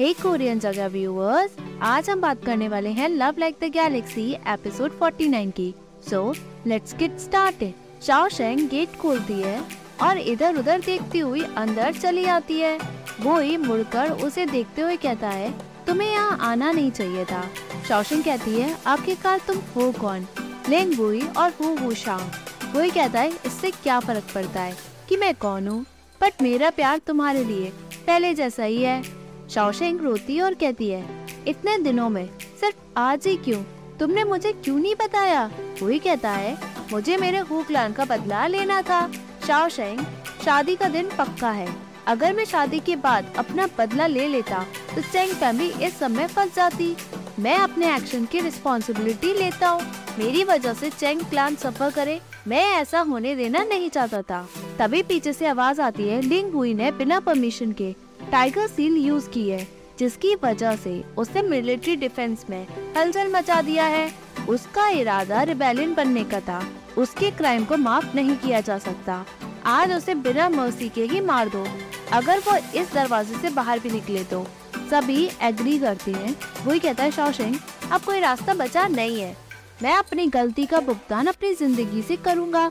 हे Korean जगह viewers आज हम बात करने वाले हैं love like the galaxy episode 49 की। So let's get started Shaosheng gate खोलती है और इधर उधर देखती हुई अंदर चली आती है। वो ही मुड़कर उसे देखते हुए कहता है, तुम्हें यहाँ आना नहीं चाहिए था। शाओशेंग कहती है, आखिरकार तुम हो कौन? लेंग बुई और हु हु शाओ वही कहता है, इससे क्या फ़र्क पड़ता है कि मैं कौन हूँ? बट मेरा प्यार तुम्हारे लिए पहले जैसा ही है। शाओशेंग रोती और कहती है, इतने दिनों में सिर्फ़ आज ही क्यों? तुमने मुझे क्यों नहीं बताया? कोई कहता है, मुझे मेरे हुक्लान का बदला लेना था। शाओशेंग शादी का दिन पक्का है। अगर मैं शादी के बाद अपना बदला ले लेता तो चेंग फैमिली इस समय फंस जाती। मैं अपने एक्शन की रिस्पॉन्सिबिलिटी लेता हूँ। मेरी वजह से चेंग क्लान सफ़र करे। मैं ऐसा होने देना नहीं चाहता था। तभी पीछे से आवाज़ आती है, लिंग हुई ने बिना परमिशन के। टाइगर सील यूज़ की है, जिसकी वजह से उसने मिलिट्री डिफेंस में हलचल मचा दिया है। उसका इरादा रिबेलियन बनने का था। उसके क्राइम को माफ़ नहीं किया जा सकता। आज उसे बिना मर्सी के ही मार दो। अगर वो इस दरवाजे से बाहर भी निकले तो। सभी एग्री करते हैं। वही कहता है शौशिंग, अब कोई रास्ता बचा नहीं है। मैं अपनी गलती का भुगतान अपनी ज़िंदगी से करूँगा।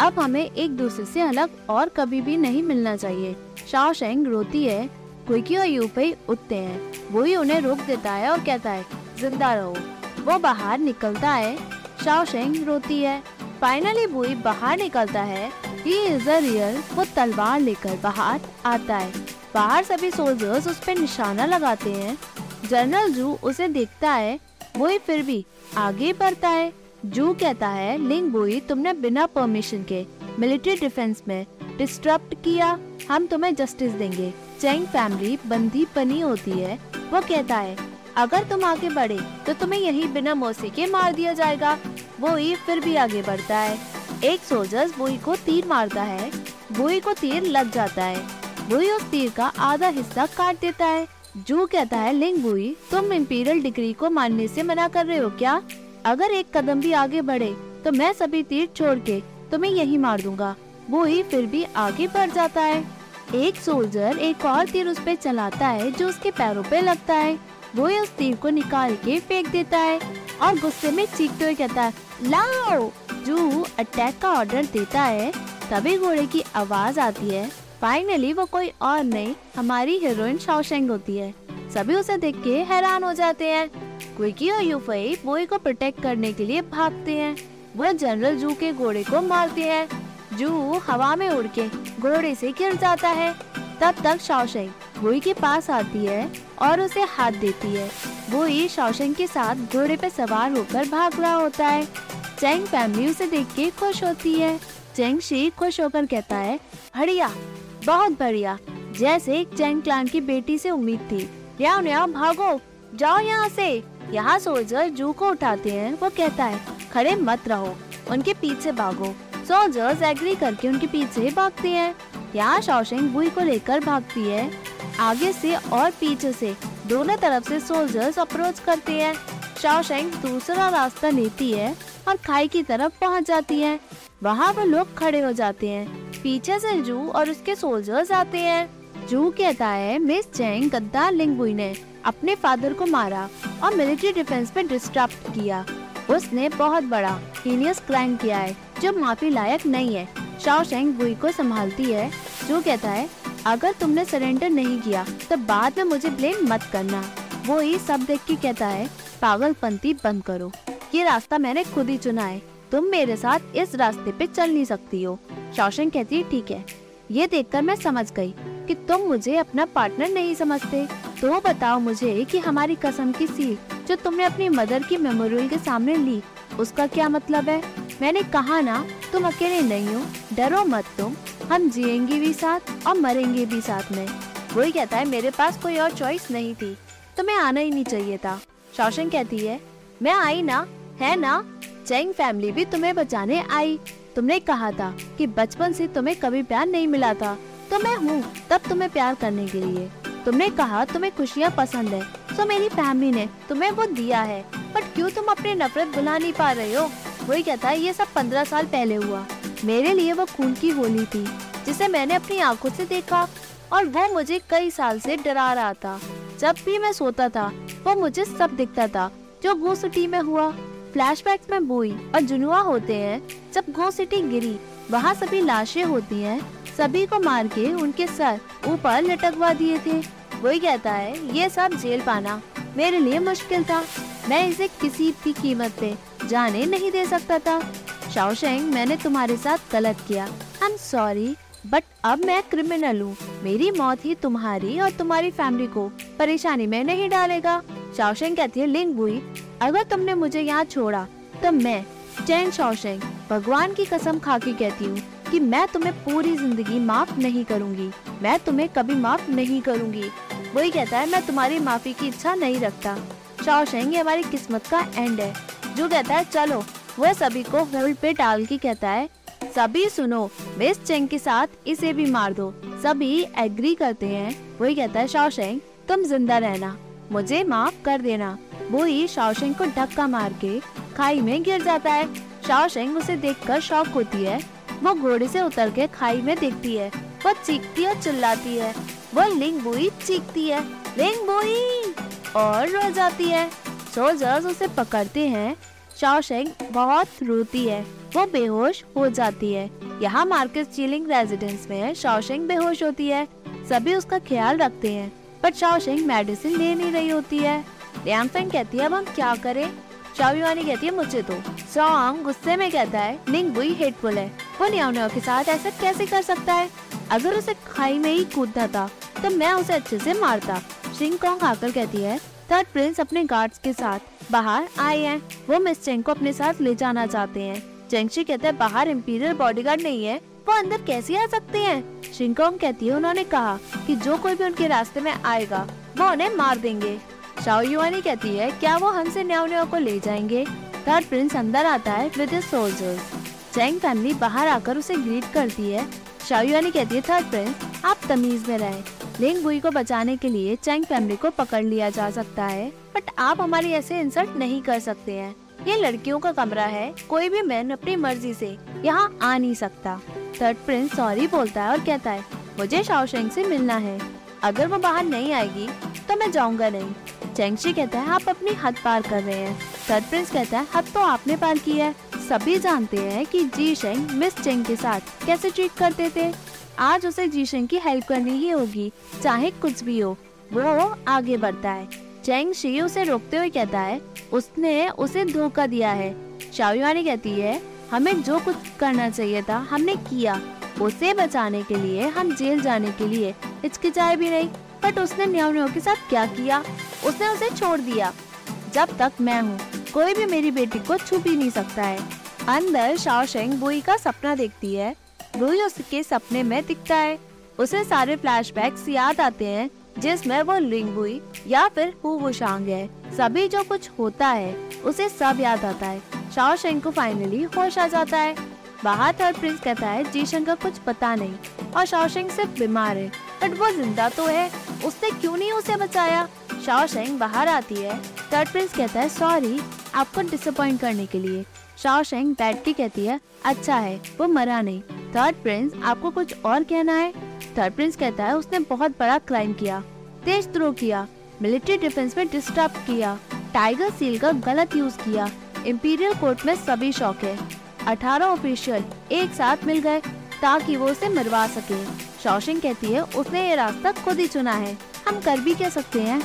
अब हमें एक दूसरे से अलग और कभी भी नहीं मिलना चाहिए। शाओशेंग रोती है क्विकी और यूफई उठते हैं। वो ही उन्हें रोक देता है और कहता है, ज़िंदा रहो। वो बाहर निकलता है शाओशेंग रोती है। फाइनली बुई बाहर निकलता है। ही इज़ अ रियल वो तलवार लेकर बाहर आता है। बाहर सभी सोल्जर्स उस पर निशाना लगाते हैं। जनरल जू उसे देखता है। वो फिर भी आगे बढ़ता है। जू कहता है, लिंग बुई, तुमने बिना परमिशन के मिलिट्री डिफेंस में डिस्टर्ब किया। हम तुम्हें जस्टिस देंगे। चैंग फैमिली बंदी बनी होती है, वो कहता है, अगर तुम आगे बढ़े तो तुम्हें यही बिना मौसी के मार दिया जाएगा। वो ही फिर भी आगे बढ़ता है। एक सोल्जर बुई को तीर मारता है। बुई को तीर लग जाता है। बुई उस तीर का आधा हिस्सा काट देता है। जू कहता है, लिंग बुई, तुम इम्पीरियल डिग्री को मानने से मना कर रहे हो क्या? अगर एक कदम भी आगे बढ़े तो मैं सभी तीर छोड़ के तुम्हें यही मार दूँगा। वो ही फिर भी आगे बढ़ जाता है। एक सोल्जर एक और तीर उस पे चलाता है जो उसके पैरों पे लगता है। वो उस तीर को निकाल के फेंक देता है और गुस्से में चीखते हुए कहता है, लाओ! जू अटैक का ऑर्डर देता है, तभी घोड़े की आवाज़ आती है। फाइनली वो कोई और नहीं, हमारी हीरोइन शाओशेंग होती है। सभी उसे देख के हैरान हो जाते हैं। क्विकी और यूफई बोई को प्रोटेक्ट करने के लिए भागते हैं। वह जनरल जू के घोड़े को मारते हैं। जू हवा में उड़ के घोड़े से गिर जाता है। तब तक शौशंग वोई के पास आती है और उसे हाथ देती है। वोई शाओशेंग के साथ घोड़े पे सवार होकर भाग रहा होता है। चैंग फैमिली उसे देख के खुश होती है। चैंग शी खुश होकर कहता है, बढ़िया, बहुत बढ़िया। जैसे चैंग क्लान की बेटी से उम्मीद थी। न्याओ न्याओ, भागो। जाओ यहाँ से। यहाँ सोल्जर जू को उठाते हैं, वो कहता है, खड़े मत रहो। उनके पीछे भागो। सोल्जर्स एग्री करके उनके पीछे भागते हैं। यहाँ शौशेंग बुई को लेकर भागती है। आगे से और पीछे से दोनों तरफ़ से सोल्जर्स अप्रोच करते हैं। शौशेंग दूसरा रास्ता लेती है और खाई की तरफ़ पहुँच जाती है। वहाँ वो लोग खड़े हो जाते हैं। पीछे से जू और उसके सोल्जर्स आते हैं। जू कहता है, मिस चैंग गद्दार लिंगबुई ने अपने फादर को मारा और मिलिट्री डिफेंस पे डिस्टर्ब किया। उसने बहुत बड़ा हीनियस क्राइम किया है। जो माफ़ी लायक नहीं है शाओशेंग बुई को संभालती है, जो कहता है, अगर तुमने सरेंडर नहीं किया तो बाद में मुझे ब्लेम मत करना। वो ही सब देख के कहता है, पागलपंती बंद करो। ये रास्ता मैंने खुद ही चुना है। तुम मेरे साथ इस रास्ते पे चल नहीं सकती हो। शौशन कहती है, ठीक है। ये देखकर मैं समझ गई कि तुम मुझे अपना पार्टनर नहीं समझते। तो बताओ मुझे कि हमारी कसम की सील जो तुमने अपनी मदर की मेमोरियल के सामने ली, उसका क्या मतलब है? मैंने कहा ना, तुम अकेले नहीं हो, डरो मत तुम। हम जिएँगे भी साथ और मरेंगे भी साथ में। वही कहता है, मेरे पास कोई और चॉइस नहीं थी। तुम्हें आना ही नहीं चाहिए था। शौशन कहती है, मैं आई ना, है ना? चैंग फैमिली भी तुम्हें बचाने आई। तुमने कहा था कि बचपन से तुम्हें कभी प्यार नहीं मिला था। तो मैं हूँ, तब तुम्हें प्यार करने के लिए। तुमने कहा, तुम्हें खुशियाँ पसंद है। तो मेरी फैमिली ने तुम्हें वो दिया है। बट क्यों तुम अपनी नफरत भुला नहीं पा रहे हो? वही कहता है ये सब पंद्रह साल पहले हुआ। मेरे लिए वो खून की होली थी, जिसे मैंने अपनी आँखों से देखा और वो मुझे कई साल से डरा रहा था। जब भी मैं सोता था, वो मुझे सब दिखता था, जो गो सिटी में हुआ। फ्लैशबैक्स में बोई और जुनुआ होते हैं, जब गो सिटी गिरी, वहाँ सभी लाशें होती हैं, सभी को मार के उनके सर ऊपर लटकवा दिए थे। वही कहता है, ये सब जेल पाना मेरे लिए मुश्किल था। मैं इसे किसी भी कीमत पे जाने नहीं दे सकता था। शाओशेंग, मैंने तुम्हारे साथ गलत किया। आई एम सॉरी बट अब मैं क्रिमिनल हूँ। मेरी मौत ही तुम्हारी और तुम्हारी फैमिली को परेशानी में नहीं डालेगा। शाओशेंग कहती है, लिंग बुई, अगर तुमने मुझे यहाँ छोड़ा तो मैं चैन शाओशेंग, भगवान की कसम खा के कहती हूँ कि मैं तुम्हें पूरी ज़िंदगी माफ़ नहीं करूँगी। मैं तुम्हें कभी माफ़ नहीं करूँगी। वही कहता है, मैं तुम्हारी माफ़ी की इच्छा नहीं रखता। शाओशेंग ये हमारी किस्मत का एंड है। जो कहता है, चलो। वह सभी को होल्ड पे डाल के कहता है, सभी सुनो, मिस चेंग के साथ इसे भी मार दो। सभी एग्री करते हैं। वही कहता है शाओशेंग तुम ज़िंदा रहना। मुझे माफ़ कर देना। वो ही शाओशेंग को धक्का मार के खाई में गिर जाता है। शाओशेंग उसे देखकर शौक होती है। वो घोड़े से उतर के खाई में देखती है। वो चीखती और चिल्लाती है। वो लिंग बुई चीखती है। लिंग बुई और रो जाती है। सोल्जर्स उसे पकड़ते हैं। शाओशेंग बहुत रोती है। वो बेहोश हो जाती है। यहाँ मार्केट चीलिंग रेजिडेंस में शाओशेंग बेहोश होती है। सभी उसका ख्याल रखते हैं। पर शाओशेंग मेडिसिन ले नहीं रही होती है। लियांगफेंग कहती है, अब हम क्या करें? शाओयुआनी कहती है, मुझे तो सॉन्ग गुस्से में कहता है लिंग बुई हेटफुल है। वो न्याओ के साथ ऐसा कैसे कर सकता है? अगर उसे खाई में ही कूदता था तो मैं उसे अच्छे से मारता। शिंग कॉन्ग आकर कहती है थर्ड प्रिंस अपने गार्ड्स के साथ बाहर आए हैं। वो मिस चेंग को अपने साथ ले जाना चाहते हैं। चेंगशी कहते हैं, बाहर इम्पीरियल बॉडीगार्ड नहीं है। वो अंदर कैसे आ सकते हैं? शिंगकोंग कहती है, उन्होंने कहा कि जो कोई भी उनके रास्ते में आएगा, वो उन्हें मार देंगे। शाओ युआनी कहती है, क्या वो हमसे न्याओ को ले जाएँगे? थर्ड प्रिंस अंदर आता है विद सोल्जर्स चैंग फैमिली बाहर आकर उसे ग्रीट करती है। शाओयुआनी कहती है थर्ड प्रिंस आप तमीज में रहे। लिंग बुई को बचाने के लिए चैंग फैमिली को पकड़ लिया जा सकता है। बट आप हमारी ऐसे इंसल्ट नहीं कर सकते हैं। ये लड़कियों का कमरा है। कोई भी मैन अपनी मर्ज़ी से यहाँ आ नहीं सकता। थर्ड प्रिंस सॉरी बोलता है और कहता है, मुझे शाओशेंग से मिलना है। अगर वो बाहर नहीं आएगी तो मैं जाऊँगा नहीं। चेंगशी कहता है, आप अपनी हद पार कर रहे हैं। थर्ड प्रिंस कहता है, हद तो आपने पार की है। सभी जानते हैं कि जी शेंग मिस चेंग के साथ कैसे ट्रीट करते थे। आज उसे जीशेंग की हेल्प करनी ही होगी, चाहे कुछ भी हो। वो आगे बढ़ता है। चेंग शी उसे रोकते हुए कहता है, उसने उसे धोखा दिया है। शाओयुआनी कहती है, हमें जो कुछ करना चाहिए था, हमने किया। उसे बचाने के लिए, हम जेल जाने के लिए हिचकिचाए भी नहीं, बट उसने न्याओ के साथ क्या किया? उसने उसे छोड़ दिया। जब तक मैं हूँ, कोई भी मेरी बेटी को छुप ही नहीं सकता है। अंदर शाओशेंग बुई का सपना देखती है। बुई उसके सपने में दिखता है। उसे सारे फ्लैशबैक्स याद आते हैं, जिसमें वो लिंगबुई या फिर हु है। सभी जो कुछ होता है, उसे सब याद आता है। शाओ शेंग को फाइनली होश आ जाता है। बाहर थर्ड प्रिंस कहता है, जीशन का कुछ पता नहीं। और शाओशेंग सिर्फ़ बीमार है। बट वो ज़िंदा तो है। उसने क्यों नहीं उसे बचाया? शाओशेंग बाहर आती है। थर्ड प्रिंस कहता है सॉरी आपको डिसअपॉइंट करने के लिए। शाओशेंग बैठ के कहती है अच्छा है, वो मरा नहीं। थर्ड प्रिंस आपको कुछ और कहना है? थर्ड प्रिंस कहता है, उसने बहुत बड़ा क्राइम किया, तेज थ्रो किया मिलिट्री डिफेंस में डिस्टर्ब किया टाइगर सील का गलत यूज़ किया इम्पीरियल कोर्ट में सभी शौक है। अठारह ऑफिशियल एक साथ मिल गए, ताकि वो उसे मरवा सके। शौशिंग कहती है, उसने ये रास्ता खुद ही चुना है, हम कर भी कह सकते हैं?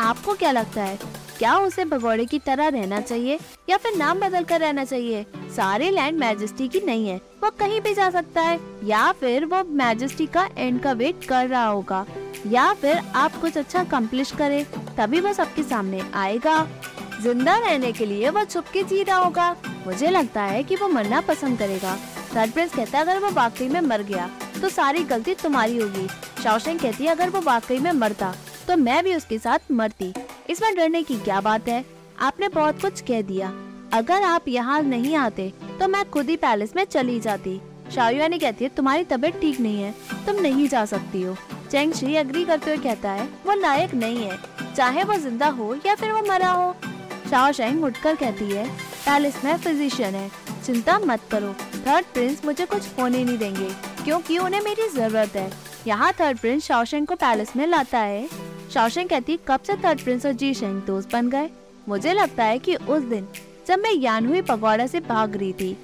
आपको क्या लगता है, क्या उसे भगोड़े की तरह रहना चाहिए, या फिर नाम बदल कर रहना चाहिए? सारे लैंड मैजेस्टी की नहीं है। वो कहीं भी जा सकता है, या फिर वो मैजेस्टी का एंड का वेट कर रहा होगा, या फिर आप कुछ अच्छा कम्प्लिश करे, तभी वो सबके सामने आएगा। ज़िंदा रहने के लिए वो छुप के जी रहा होगा। मुझे लगता है कि वो मरना पसंद करेगा। थर्ड प्रिंस कहता है, अगर वो वाकई में मर गया तो सारी गलती तुम्हारी होगी। शौशन कहती है, अगर वो वाकई में मरता तो मैं भी उसके साथ मरती। इसमें डरने की क्या बात है? आपने बहुत कुछ कह दिया। अगर आप यहाँ नहीं आते तो मैं खुद ही पैलेस में चली जाती। शायुआनी कहती है, तुम्हारी तबीयत ठीक नहीं है, तुम नहीं जा सकती हो। चेंग शी अग्री करते हुए कहता है, वो लायक नहीं है। चाहे वो ज़िंदा हो या फिर वो मरा हो। शाओ शेंग उठकर कहती है, पैलेस में फिजिशियन है। चिंता मत करो। थर्ड प्रिंस मुझे कुछ होने नहीं देंगे, क्योंकि उन्हें मेरी ज़रूरत है। यहाँ थर्ड प्रिंस शाओशेंग को पैलेस में लाता है। शाओशेंग कहती कब से थर्ड प्रिंस और जी शेंग दोस्त बन गए? मुझे लगता है कि उस दिन जब मैं यानहुई पगोड़ा से भाग रही थी,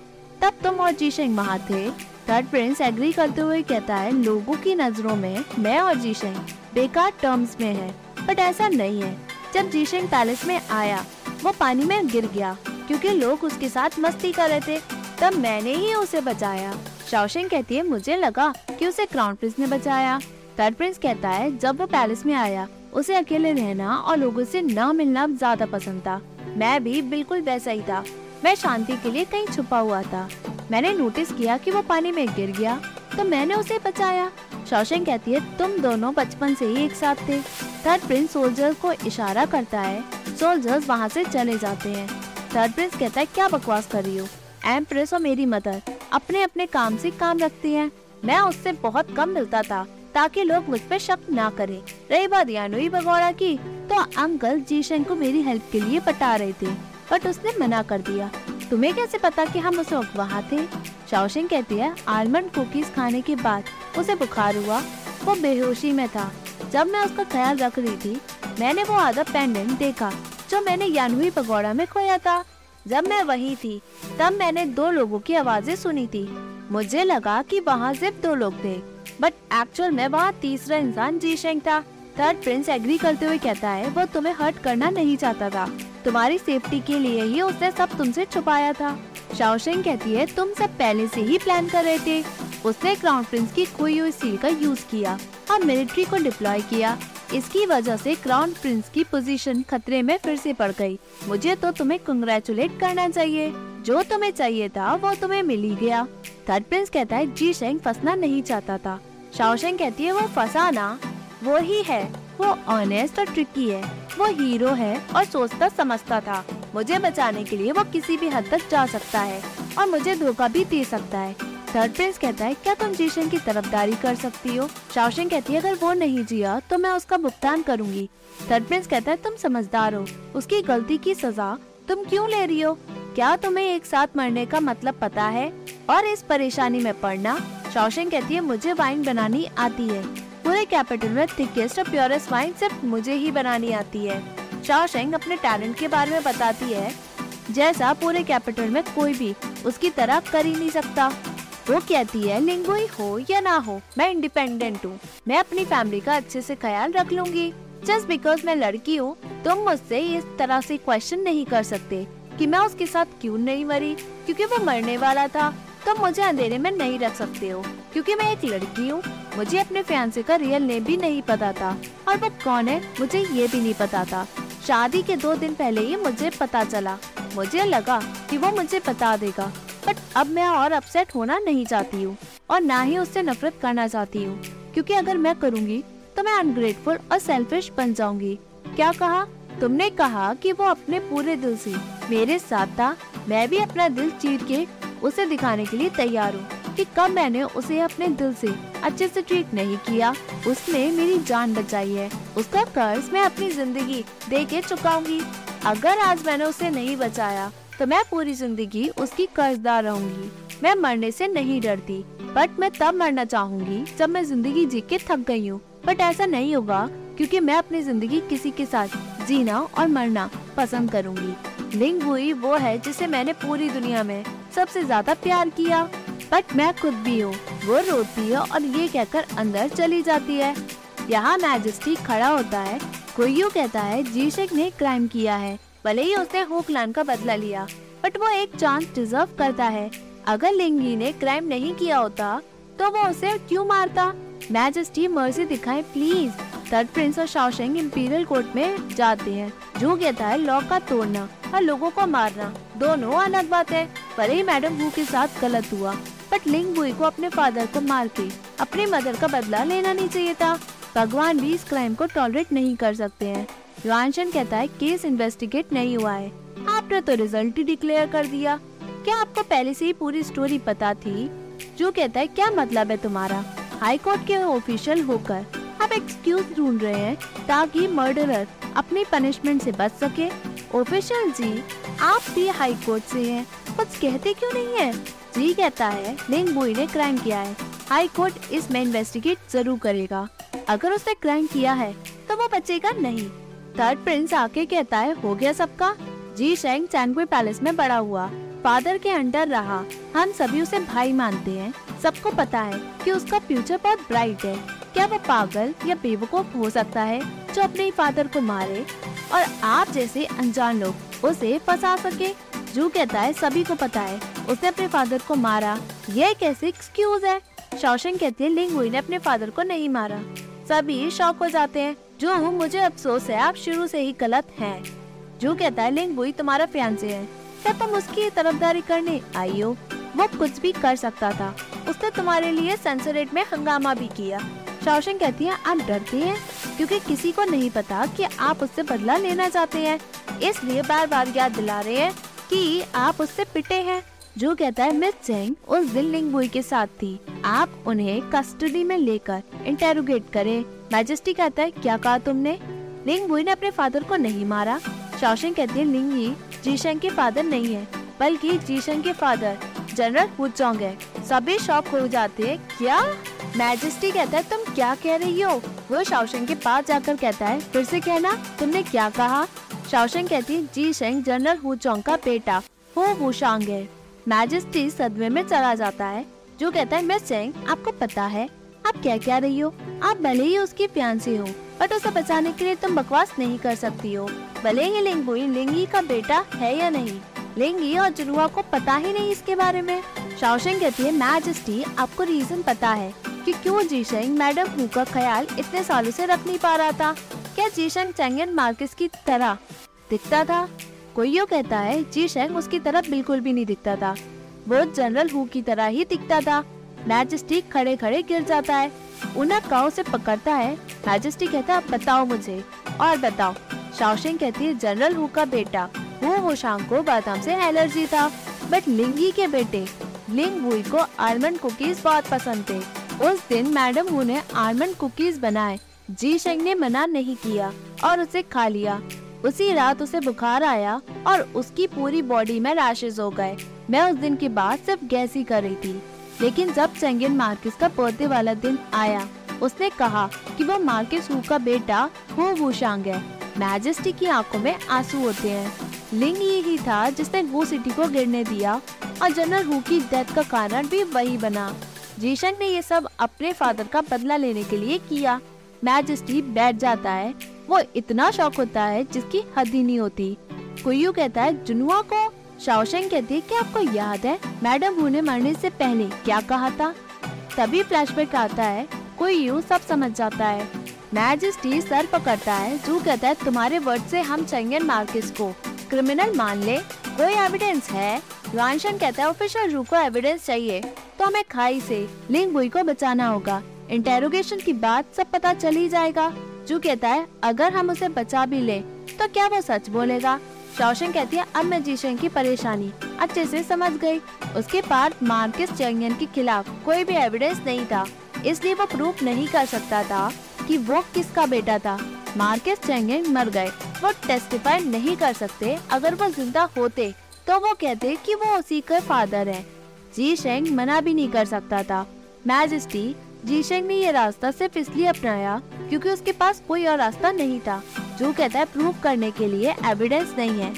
तब तुम और जी शेंग वहाँ थे। थर्ड प्रिंस एग्री करते हुए कहता है, लोगों की नज़रों में मैं और जी शेंग बेकार टर्म्स में है, बट ऐसा नहीं है। जब जी शेंग पैलेस में आया, वो पानी में गिर गया, क्योंकि लोग उसके साथ मस्ती कर रहे थे, तब मैंने ही उसे बचाया। शाओशेंग कहती है, मुझे लगा कि उसे क्राउन प्रिंस ने बचाया। थर्ड प्रिंस कहता है, जब वो पैलेस में आया, उसे अकेले रहना और लोगों से न मिलना ज़्यादा पसंद था। मैं भी बिल्कुल वैसा ही था। मैं शांति के लिए कहीं छुपा हुआ था। मैंने नोटिस किया कि वो पानी में गिर गया तो मैंने उसे बचाया। शौशन कहती है, तुम दोनों बचपन से ही एक साथ थे। थर्ड प्रिंस सोल्जर्स को इशारा करता है। सोल्जर्स वहाँ से चले जाते हैं। थर्ड प्रिंस कहता है, क्या बकवास कर रही हो? एम्प्रेस और मेरी मदर अपने अपने काम से काम रखती हैं। मैं उससे बहुत कम मिलता था, ताकि लोग मुझ पर शक ना करें। रही बात यानुई बगौड़ा की तो अंकल जीशन को मेरी हेल्प के लिए पटा रहे थे बट उसने मना कर दिया। तुम्हें कैसे पता कि हम उस वक्त वहाँ थे? शाओशिंग कहती है, आलमंड कुकीज खाने के बाद उसे बुखार हुआ। वो बेहोशी में था। जब मैं उसका ख्याल रख रही थी, मैंने वो आधा पेंडेंट देखा, जो मैंने यानवी पगोड़ा में खोया था। जब मैं वही थी, तब मैंने दो लोगों की आवाज़ें सुनी थी। मुझे लगा कि वहाँ सिर्फ़ दो लोग थे बट एक्चुअल में वहाँ तीसरा इंसान जी शेंग था। थर्ड प्रिंस एग्री करते हुए कहता है वो तुम्हें हर्ट करना नहीं चाहता था। तुम्हारी सेफ्टी के लिए ही उसने सब तुमसे छुपाया था। शाओशेंग कहती है, तुम सब पहले से ही प्लान कर रहे थे। उसने क्राउन प्रिंस की खोई हुई सील का यूज़ किया और मिलिट्री को डिप्लॉय किया। इसकी वजह से क्राउन प्रिंस की पोजीशन खतरे में फिर से पड़ गई। मुझे तो तुम्हें कंग्रेचुलेट करना चाहिए। जो तुम्हें चाहिए था, वो तुम्हें मिल ही गया। थर्ड प्रिंस कहता है, जी शेंग फंसना नहीं चाहता था। शाओशेंग कहती है वो फंसा ना। वो ही है। वो ऑनेस्ट और ट्रिकी है। वो हीरो है और सोचता, समझता था। मुझे बचाने के लिए वो किसी भी हद तक जा सकता है और मुझे धोखा भी दे सकता है। थर्ड प्रिंस कहता है, क्या तुम जीशन की तरफदारी कर सकती हो? शाओशिंग कहती है, अगर वो नहीं जिया तो मैं उसका भुगतान करूँगी। थर्ड प्रिंस कहता है, तुम समझदार हो। उसकी गलती की सजा तुम क्यों ले रही हो? क्या तुम्हें एक साथ मरने का मतलब पता है? और इस परेशानी में पड़ना? शाओशिंग कहती है, मुझे वाइन बनानी आती है। पूरे कैपिटल में थिकेस्ट और प्योरेस्ट वाइन सिर्फ़ मुझे ही बनानी आती है। शाओशेंग अपने टैलेंट के बारे में बताती है, जैसा पूरे कैपिटल में कोई भी उसकी तरह कर ही नहीं सकता। वो कहती है लिंगुई हो या ना हो, मैं इंडिपेंडेंट हूँ। मैं अपनी फैमिली का अच्छे से ख्याल रख लूँगी। जस्ट बिकॉज़ मैं लड़की हूँ, तुम मुझसे इस तरह से क्वेश्चन नहीं कर सकते कि मैं उसके साथ क्यों नहीं मरी। क्योंकि वो मरने वाला था तुम तो मुझे अंधेरे में नहीं रख सकते हो। क्योंकि मैं एक लड़की हूँ मुझे अपने फैंसे का रियल नेम भी नहीं पता था। और वो कौन है, मुझे ये भी नहीं पता था। शादी के दो दिन पहले ही मुझे पता चला। मुझे लगा कि वो मुझे बता देगा। बट अब मैं और अपसेट होना नहीं चाहती हूँ। और ना ही उससे नफरत करना चाहती हूँ। क्योंकि अगर मैं करूँगी तो मैं अनग्रेटफुल और सेल्फिश बन जाऊँगी। क्या कहा? तुमने कहा कि वो अपने पूरे दिल से मेरे साथ था। मैं भी अपना दिल चीर के उसे दिखाने के लिए तैयार हूँ। कि कब मैंने उसे अपने दिल से अच्छे से ट्रीट नहीं किया। उसने मेरी जान बचाई है। उसका कर्ज मैं अपनी ज़िंदगी दे के चुकाऊँगी। अगर आज मैंने उसे नहीं बचाया तो मैं पूरी ज़िंदगी उसकी कर्जदार रहूँगी। मैं मरने से नहीं डरती बट मैं तब मरना चाहूँगी जब मैं ज़िंदगी जी के थक गई हूँ। बट ऐसा नहीं होगा, क्योंकि मैं अपनी ज़िंदगी किसी के साथ जीना और मरना पसंद करूँगी। लिंग हुई वो है जिसे मैंने पूरी दुनिया में सबसे ज़्यादा प्यार किया। बट मैं खुद भी हूँ। वो रोती है और ये कहकर अंदर चली जाती है। यहाँ मैजिस्ट्री खड़ा होता है। कोई कहता है जीशक ने क्राइम किया है। भले ही उसने होकलान का बदला लिया, बट वो एक चांस डिजर्व करता है। अगर लिंगी ने क्राइम नहीं किया होता तो वो उसे क्यों मारता? मैजिस्ट्री मर्ज़ी दिखाए, प्लीज़। थर्ड प्रिंस और शाओशेंग इंपीरियल कोर्ट में जाते हैं। जो कहता है, लॉ का तोड़ना और लोगों को मारना, दोनों अलग बात है। भले ही मैडम वू के साथ गलत हुआ। बट लिंग बुई को अपने फादर को मार के अपनी मदर का बदला लेना नहीं चाहिए था। भगवान भी इस क्राइम को टॉलरेट नहीं कर सकते हैं। युआनशन कहता है, केस इन्वेस्टिगेट नहीं हुआ है। आपने तो रिज़ल्ट ही डिक्लेयर कर दिया। क्या आपको पहले से ही पूरी स्टोरी पता थी? जो कहता है, क्या मतलब है तुम्हारा? हाई कोर्ट के ऑफिशियल होकर आप एक्सक्यूज ढूंढ रहे हैं ताकि मर्डरर अपनी पनिशमेंट से बच सके। ऑफिशियल जी, आप भी हाई कोर्ट से हैं। कुछ कहते क्यों नहीं है? जी कहता है लिंग बुई ने क्राइम किया है। हाई कोर्ट इसमें इन्वेस्टिगेट ज़रूर करेगा। अगर उसने क्राइम किया है तो वो बचेगा नहीं। थर्ड प्रिंस आके कहता है, हो गया सबका? जी शेंग चैंगवे पैलेस में बड़ा हुआ। फादर के अंडर रहा। हम सभी उसे भाई मानते हैं। सबको पता है कि उसका फ्यूचर बहुत ब्राइट है। क्या वो पागल या बेवकूफ़ हो सकता है जो अपने फादर को मारे? और आप जैसे अनजान लोग, उसे फंसा सके। जू कहता है, सभी को पता है, उसने अपने फादर को मारा। यह कैसे एक्सक्यूज है? शौशन कहती है, लिंग हुई ने अपने फादर को नहीं मारा। सभी शौक हो जाते हैं। जो, मुझे अफसोस है, आप शुरू से ही गलत हैं। जो कहता है, लिंग बुई तुम्हारा फ्यांसे है। क्या तुम उसकी तरफदारी करने आई हो? वो कुछ भी कर सकता था। उसने तुम्हारे लिए सेंसरेट में हंगामा भी किया। शौशन कहती है, आप डरते हैं, क्योंकि किसी को नहीं पता कि आप उससे बदला लेना चाहते हैं। इसलिए बार बार याद दिला रहे हैं कि आप उससे पिटे हैं। जो कहता है, मिस चेंग उस दिन लिंग बुई के साथ थी। आप उन्हें कस्टडी में लेकर इंटेरोगेट करें। मैजेस्टी कहता है, क्या कहा तुमने? लिंग बुई ने अपने फादर को नहीं मारा। शौशन कहती है लिंग जीशंग के फादर नहीं है, बल्कि जीशंग के फादर जनरल हुचोंग है। सभी शॉक हो जाते हैं। क्या? मैजेस्टी कहता है, तुम क्या कह रही हो? वो शाओशेंग के पास जाकर कहता है, फिर से कहना, तुमने क्या कहा? शाओशेंग कहती है, जी शेंग, जनरल हु चौंग का बेटा, हो वुशांग है। मैजेस्टी सदमे में चला जाता है, जो कहता है, मिस चेंग आपको पता है, आप क्या कह रही हो? आप भले ही उसकी प्यासी हो बट उसे बचाने के लिए तुम बकवास नहीं कर सकती हो। भले ही लिंगबुई लिंगी का बेटा है या नहीं? लिंगी और जुनुआ को पता ही नहीं इसके बारे में? शाओशेंग कहती है मैजेस्टी आपको रीजन पता है। कि क्यों जीशेंग मैडम हु का ख्याल इतने सालों से रख नहीं पा रहा था? क्या जीशेंग चैंगन मार्किस की तरह दिखता था? कोई यो कहता है, जीशेंग उसकी तरह बिल्कुल भी नहीं दिखता था। वो जनरल हु की तरह ही दिखता था। मैजेस्टी खड़े खड़े गिर जाता है। उन्हें काउ से पकड़ता है। मैजेस्टी कहता है, बताओ मुझे, और बताओ। शाओशिंग कहती है, जनरल हु का बेटा वो होशांग को बादाम से एलर्जी था। बट लिंगी के बेटे, लिंग हुई को आलमंड कुकीज बहुत पसंद थे। उस दिन मैडम हु ने आलमंड कुकीज बनाए। जी शेंग ने मना नहीं किया और उसे खा लिया। उसी रात उसे बुखार आया और उसकी पूरी बॉडी में रैशेज हो गए। मैं उस दिन के बाद सिर्फ़ गैस ही कर रही थी। लेकिन जब चेंगन मार्किस का बर्थडे वाला दिन आया, उसने कहा कि वो मार्किस हु का बेटा हो वुशांग है। मैजेस्टी की आँखों में आँसू होते हैं। लिंग ये ही था जिसने वो सिटी को गिरने दिया और जनरल हु की डेथ का कारण भी वही बना। जीशन ने ये सब अपने फादर का बदला लेने के लिए किया। मैजेस्टी बैठ जाता है। वो इतना शौक होता है जिसकी हद ही नहीं होती। कुयू कहता है, जुनुआ को शाओशेंग कहती है कि आपको याद है? मैडम हु ने मरने से पहले क्या कहा था? तभी फ्लैशबैक आता है। कोई यू सब समझ जाता है। मैजेस्टी सर पकड़ता है। जू कहता है, तुम्हारे वर्ड से हम चंगन मार्किस को। क्रिमिनल मान ले। कोई एविडेंस है? रानशन कहता है ऑफिशियल रू को एविडेंस चाहिए। तो हमें खाई से लिंग बुई को बचाना होगा। इंटेरोगेशन की बात सब पता चल ही जाएगा। जू कहता है, अगर हम उसे बचा भी ले तो क्या वो सच बोलेगा? शौशन कहती है, अब मैं जीशन की परेशानी अच्छे से समझ गई। उसके पास मार्किस चैंगन के खिलाफ कोई भी एविडेंस नहीं था। इसलिए वो प्रूफ नहीं कर सकता था कि वो किसका बेटा था। मार्किस चैंगन मर गए। वो टेस्टिफाई नहीं कर सकते। अगर वो ज़िंदा होते तो वो कहते कि वो उसी के फादर है। जी शेंग मना भी नहीं कर सकता था। मैजेस्टी जी शेंग ने ये रास्ता सिर्फ़ इसलिए अपनाया क्योंकि उसके पास कोई और रास्ता नहीं था, जो कहता है प्रूव करने के लिए एविडेंस नहीं है।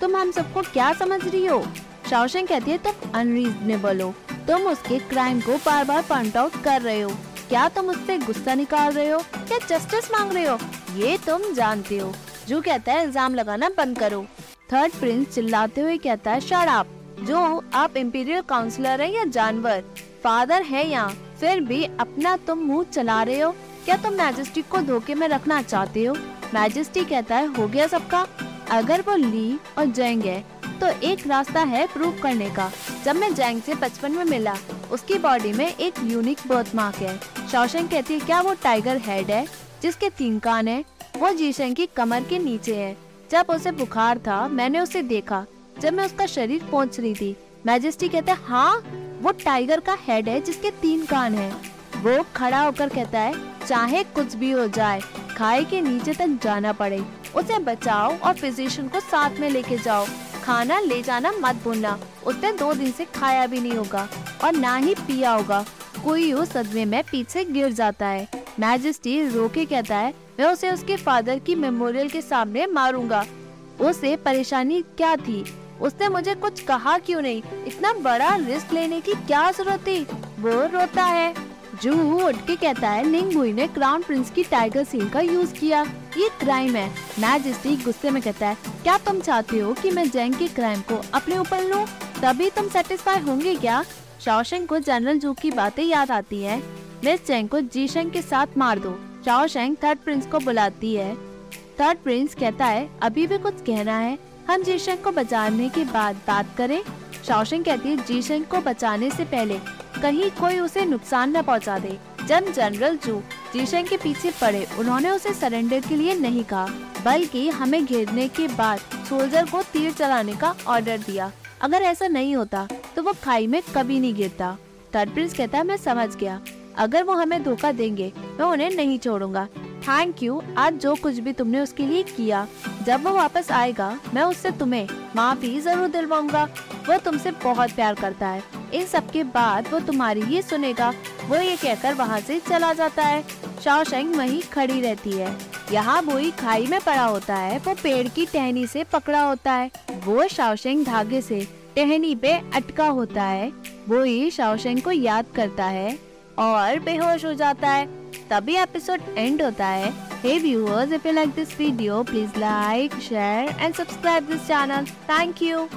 तुम हम सबको क्या समझ रही हो? शाओशेंग कहती है, तुम अनरीजनेबल हो। तुम उसके क्राइम को बार बार पॉइंट आउट कर रहे हो। क्या तुम उससे गुस्सा निकाल रहे हो? क्या जस्टिस मांग रहे हो? ये तुम जानते हो। जो कहता है, इल्ज़ाम लगाना बंद करो। थर्ड प्रिंस चिल्लाते हुए कहता है शराब जो आप इम्पीरियल काउंसलर है या जानवर फादर है यहाँ फिर भी अपना तुम मुँह चला रहे हो? क्या तुम मैजेस्टिक को धोखे में रखना चाहते हो? मैजेस्टी कहता है, हो गया सबका। अगर वो ली और जैंग है तो एक रास्ता है प्रूव करने का। जब मैं जैंग से बचपन में मिला, उसकी बॉडी में एक यूनिक बर्थ मार्क है। शौशन कहती है, क्या वो टाइगर हेड है, जिसके तीन कान है? वो जीशन की कमर के नीचे है। जब उसे बुखार था, मैंने उसे देखा। जब मैं उसका शरीर पहुँच रही थी, मैजेस्टी कहता है हाँ वो टाइगर का हेड है जिसके तीन कान है। वो खड़ा होकर कहता है, चाहे कुछ भी हो जाए, खाई के नीचे तक जाना पड़े। उसे बचाओ और फिजिशियन को साथ में लेके जाओ। खाना ले जाना मत भूलना। उसने दो दिन से खाया भी नहीं होगा और ना ही पिया होगा। कोई उस सदमे में पीछे गिर जाता है। मैजेस्टी रोके कहता है, मैं उसे उसके फादर की मेमोरियल के सामने मारूँगा। उसे परेशानी क्या थी? उसने मुझे कुछ कहा क्यों नहीं? इतना बड़ा रिस्क लेने की क्या ज़रूरत थी? वो रोता है। जू उठ के कहता है लिंगबुई ने क्राउन प्रिंस की टाइगर सील का यूज़ किया। ये क्राइम है। मैजिस्ट्री गुस्से में कहता है, क्या तुम चाहते हो कि मैं जैंग के क्राइम को अपने ऊपर लूँ? तभी तुम सेटिस्फाई होंगे क्या? शाओशेंग को जनरल जू की बातें याद आती है। मिस चैंग को जीशेंग के साथ मार दो। शाओशेंग थर्ड प्रिंस को बुलाती है। थर्ड प्रिंस कहता है, अभी भी कुछ कहना है। हम जीशेंग को बचाने के बाद बात करें। शाओशेंग कहती है जीशेंग को बचाने से पहले कहीं कोई उसे नुकसान न पहुँचा दे। जब जनरल जू जीशेंग के पीछे पड़े, उन्होंने उसे सरेंडर के लिए नहीं कहा, बल्कि हमें घेरने के बाद सोल्जर को तीर चलाने का ऑर्डर दिया। अगर ऐसा नहीं होता तो वो खाई में कभी नहीं गिरता। थर्ड प्रिंस कहता मैं समझ गया। अगर वो हमें धोखा देंगे, मैं उन्हें नहीं छोड़ूँगा। थैंक यू आज जो कुछ भी तुमने उसके लिए किया, जब वो वापस आएगा, मैं उससे तुम्हें माफ़ी ज़रूर दिलवाऊँगा। वो तुमसे बहुत प्यार करता है। इन सब के बाद वो तुम्हारी ये सुनेगा, वो ये कहकर वहाँ से चला जाता है। शाओशेंग वहीं खड़ी रहती है। यहाँ बोई खाई में पड़ा होता है, वो पेड़ की टहनी से पकड़ा होता है। वो शाओशेंग धागे से टहनी पे अटका होता है। वो ही शाओशेंग को याद करता है और बेहोश हो जाता है। तभी एपिसोड एंड होता है। Hey viewers if you like this video please like share and subscribe this channel thank you